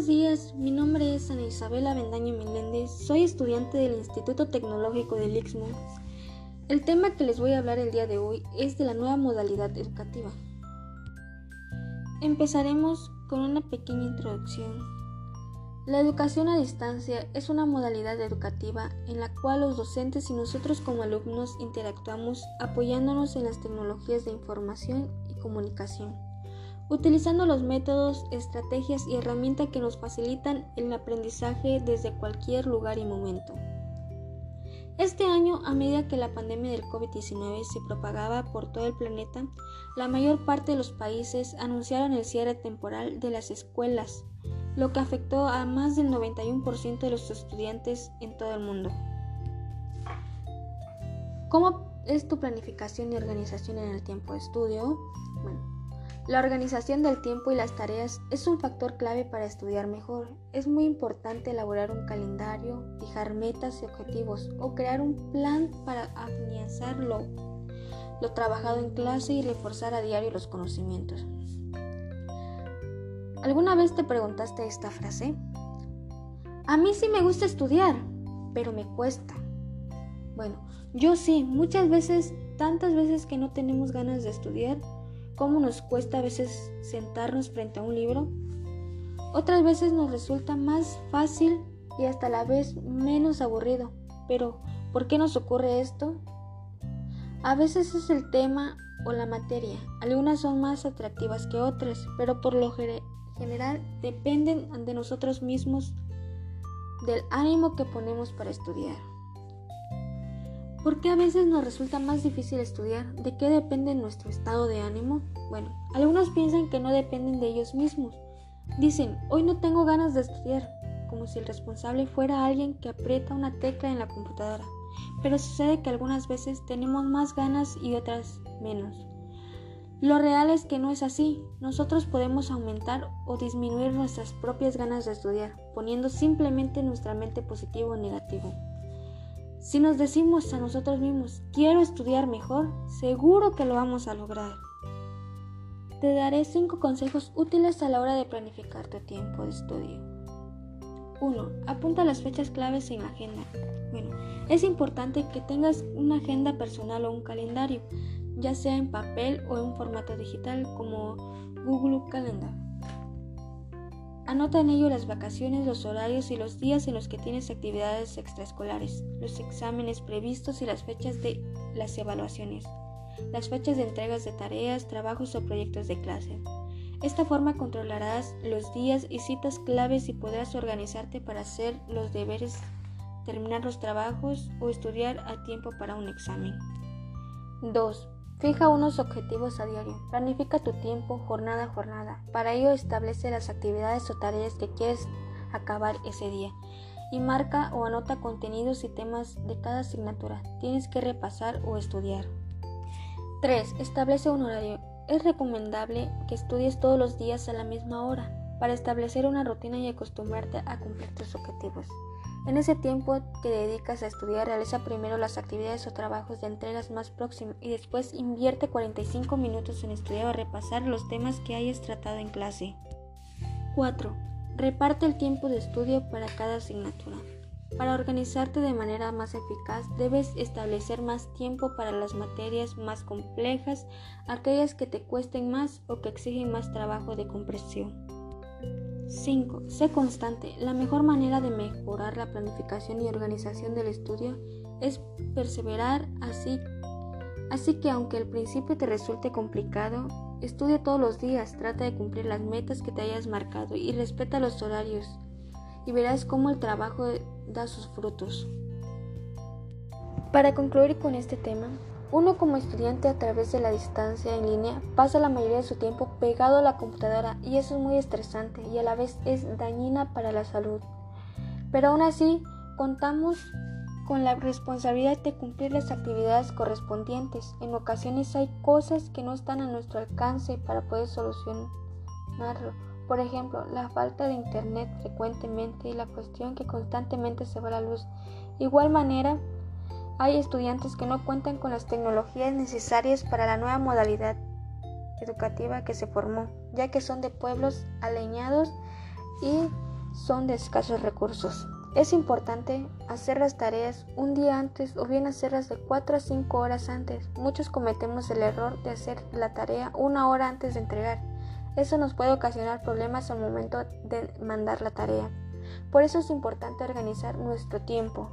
Buenos días, mi nombre es Ana Isabela Bendaño Meléndez, soy estudiante del Instituto Tecnológico del Istmo. El tema que les voy a hablar el día de hoy es de la nueva modalidad educativa. Empezaremos con una pequeña introducción. La educación a distancia es una modalidad educativa en la cual los docentes y nosotros como alumnos interactuamos apoyándonos en las tecnologías de información y comunicación utilizando los métodos, estrategias y herramientas que nos facilitan el aprendizaje desde cualquier lugar y momento. Este año, a medida que la pandemia del COVID-19 se propagaba por todo el planeta, la mayor parte de los países anunciaron el cierre temporal de las escuelas, lo que afectó a más del 91% de los estudiantes en todo el mundo. ¿Cómo es tu planificación y organización en el tiempo de estudio? La organización del tiempo y las tareas es un factor clave para estudiar mejor. Es muy importante elaborar un calendario, fijar metas y objetivos o crear un plan para afianzar lo, lo trabajado en clase y reforzar a diario los conocimientos. ¿Alguna vez te preguntaste esta frase? A mí sí me gusta estudiar, pero me cuesta. Bueno, yo sí, muchas veces, tantas veces que no tenemos ganas de estudiar, cómo nos cuesta a veces sentarnos frente a un libro. Otras veces nos resulta más fácil y hasta la vez menos aburrido. Pero, ¿por qué nos ocurre esto? A veces es el tema o la materia. Algunas son más atractivas que otras, pero por lo general dependen de nosotros mismos, del ánimo que ponemos para estudiar. ¿Por qué a veces nos resulta más difícil estudiar? ¿De qué depende nuestro estado de ánimo? Bueno, algunos piensan que no dependen de ellos mismos. Dicen, hoy no tengo ganas de estudiar, como si el responsable fuera alguien que aprieta una tecla en la computadora. Pero sucede que algunas veces tenemos más ganas y otras menos. Lo real es que no es así. Nosotros podemos aumentar o disminuir nuestras propias ganas de estudiar, poniendo simplemente nuestra mente positivo o negativo. Si nos decimos a nosotros mismos, quiero estudiar mejor, seguro que lo vamos a lograr. Te daré 5 consejos útiles a la hora de planificar tu tiempo de estudio. 1. Apunta las fechas claves en la agenda. Bueno, es importante que tengas una agenda personal o un calendario, ya sea en papel o en formato digital como Google Calendar. Anota en ello las vacaciones, los horarios y los días en los que tienes actividades extraescolares, los exámenes previstos y las fechas de las evaluaciones, las fechas de entregas de tareas, trabajos o proyectos de clase. Esta forma controlarás los días y citas claves y podrás organizarte para hacer los deberes, terminar los trabajos o estudiar a tiempo para un examen. 2. Fija unos objetivos a diario. Planifica tu tiempo jornada a jornada. Para ello establece las actividades o tareas que quieres acabar ese día y marca o anota contenidos y temas de cada asignatura. Tienes que repasar o estudiar. 3. Establece un horario. Es recomendable que estudies todos los días a la misma hora para establecer una rutina y acostumbrarte a cumplir tus objetivos. En ese tiempo que dedicas a estudiar, realiza primero las actividades o trabajos de entregas más próximos y después invierte 45 minutos en estudiar o repasar los temas que hayas tratado en clase. 4. Reparte el tiempo de estudio para cada asignatura. Para organizarte de manera más eficaz, debes establecer más tiempo para las materias más complejas, aquellas que te cuesten más o que exigen más trabajo de compresión. 5. Sé constante. La mejor manera de mejorar la planificación y organización del estudio es perseverar así. Así que aunque al principio te resulte complicado, estudia todos los días, trata de cumplir las metas que te hayas marcado y respeta los horarios y verás cómo el trabajo da sus frutos. Para concluir con este tema, uno como estudiante a través de la distancia en línea pasa la mayoría de su tiempo pegado a la computadora y eso es muy estresante y a la vez es dañina para la salud. Pero aún así contamos con la responsabilidad de cumplir las actividades correspondientes. En ocasiones hay cosas que no están a nuestro alcance para poder solucionarlo. Por ejemplo, la falta de internet frecuentemente y la cuestión que constantemente se va la luz. igual manera, hay estudiantes que no cuentan con las tecnologías necesarias para la nueva modalidad educativa que se formó, ya que son de pueblos aleñados y son de escasos recursos. Es importante hacer las tareas un día antes o bien hacerlas de 4 a 5 horas antes. Muchos cometemos el error de hacer la tarea una hora antes de entregar. Eso nos puede ocasionar problemas al momento de mandar la tarea. Por eso es importante organizar nuestro tiempo.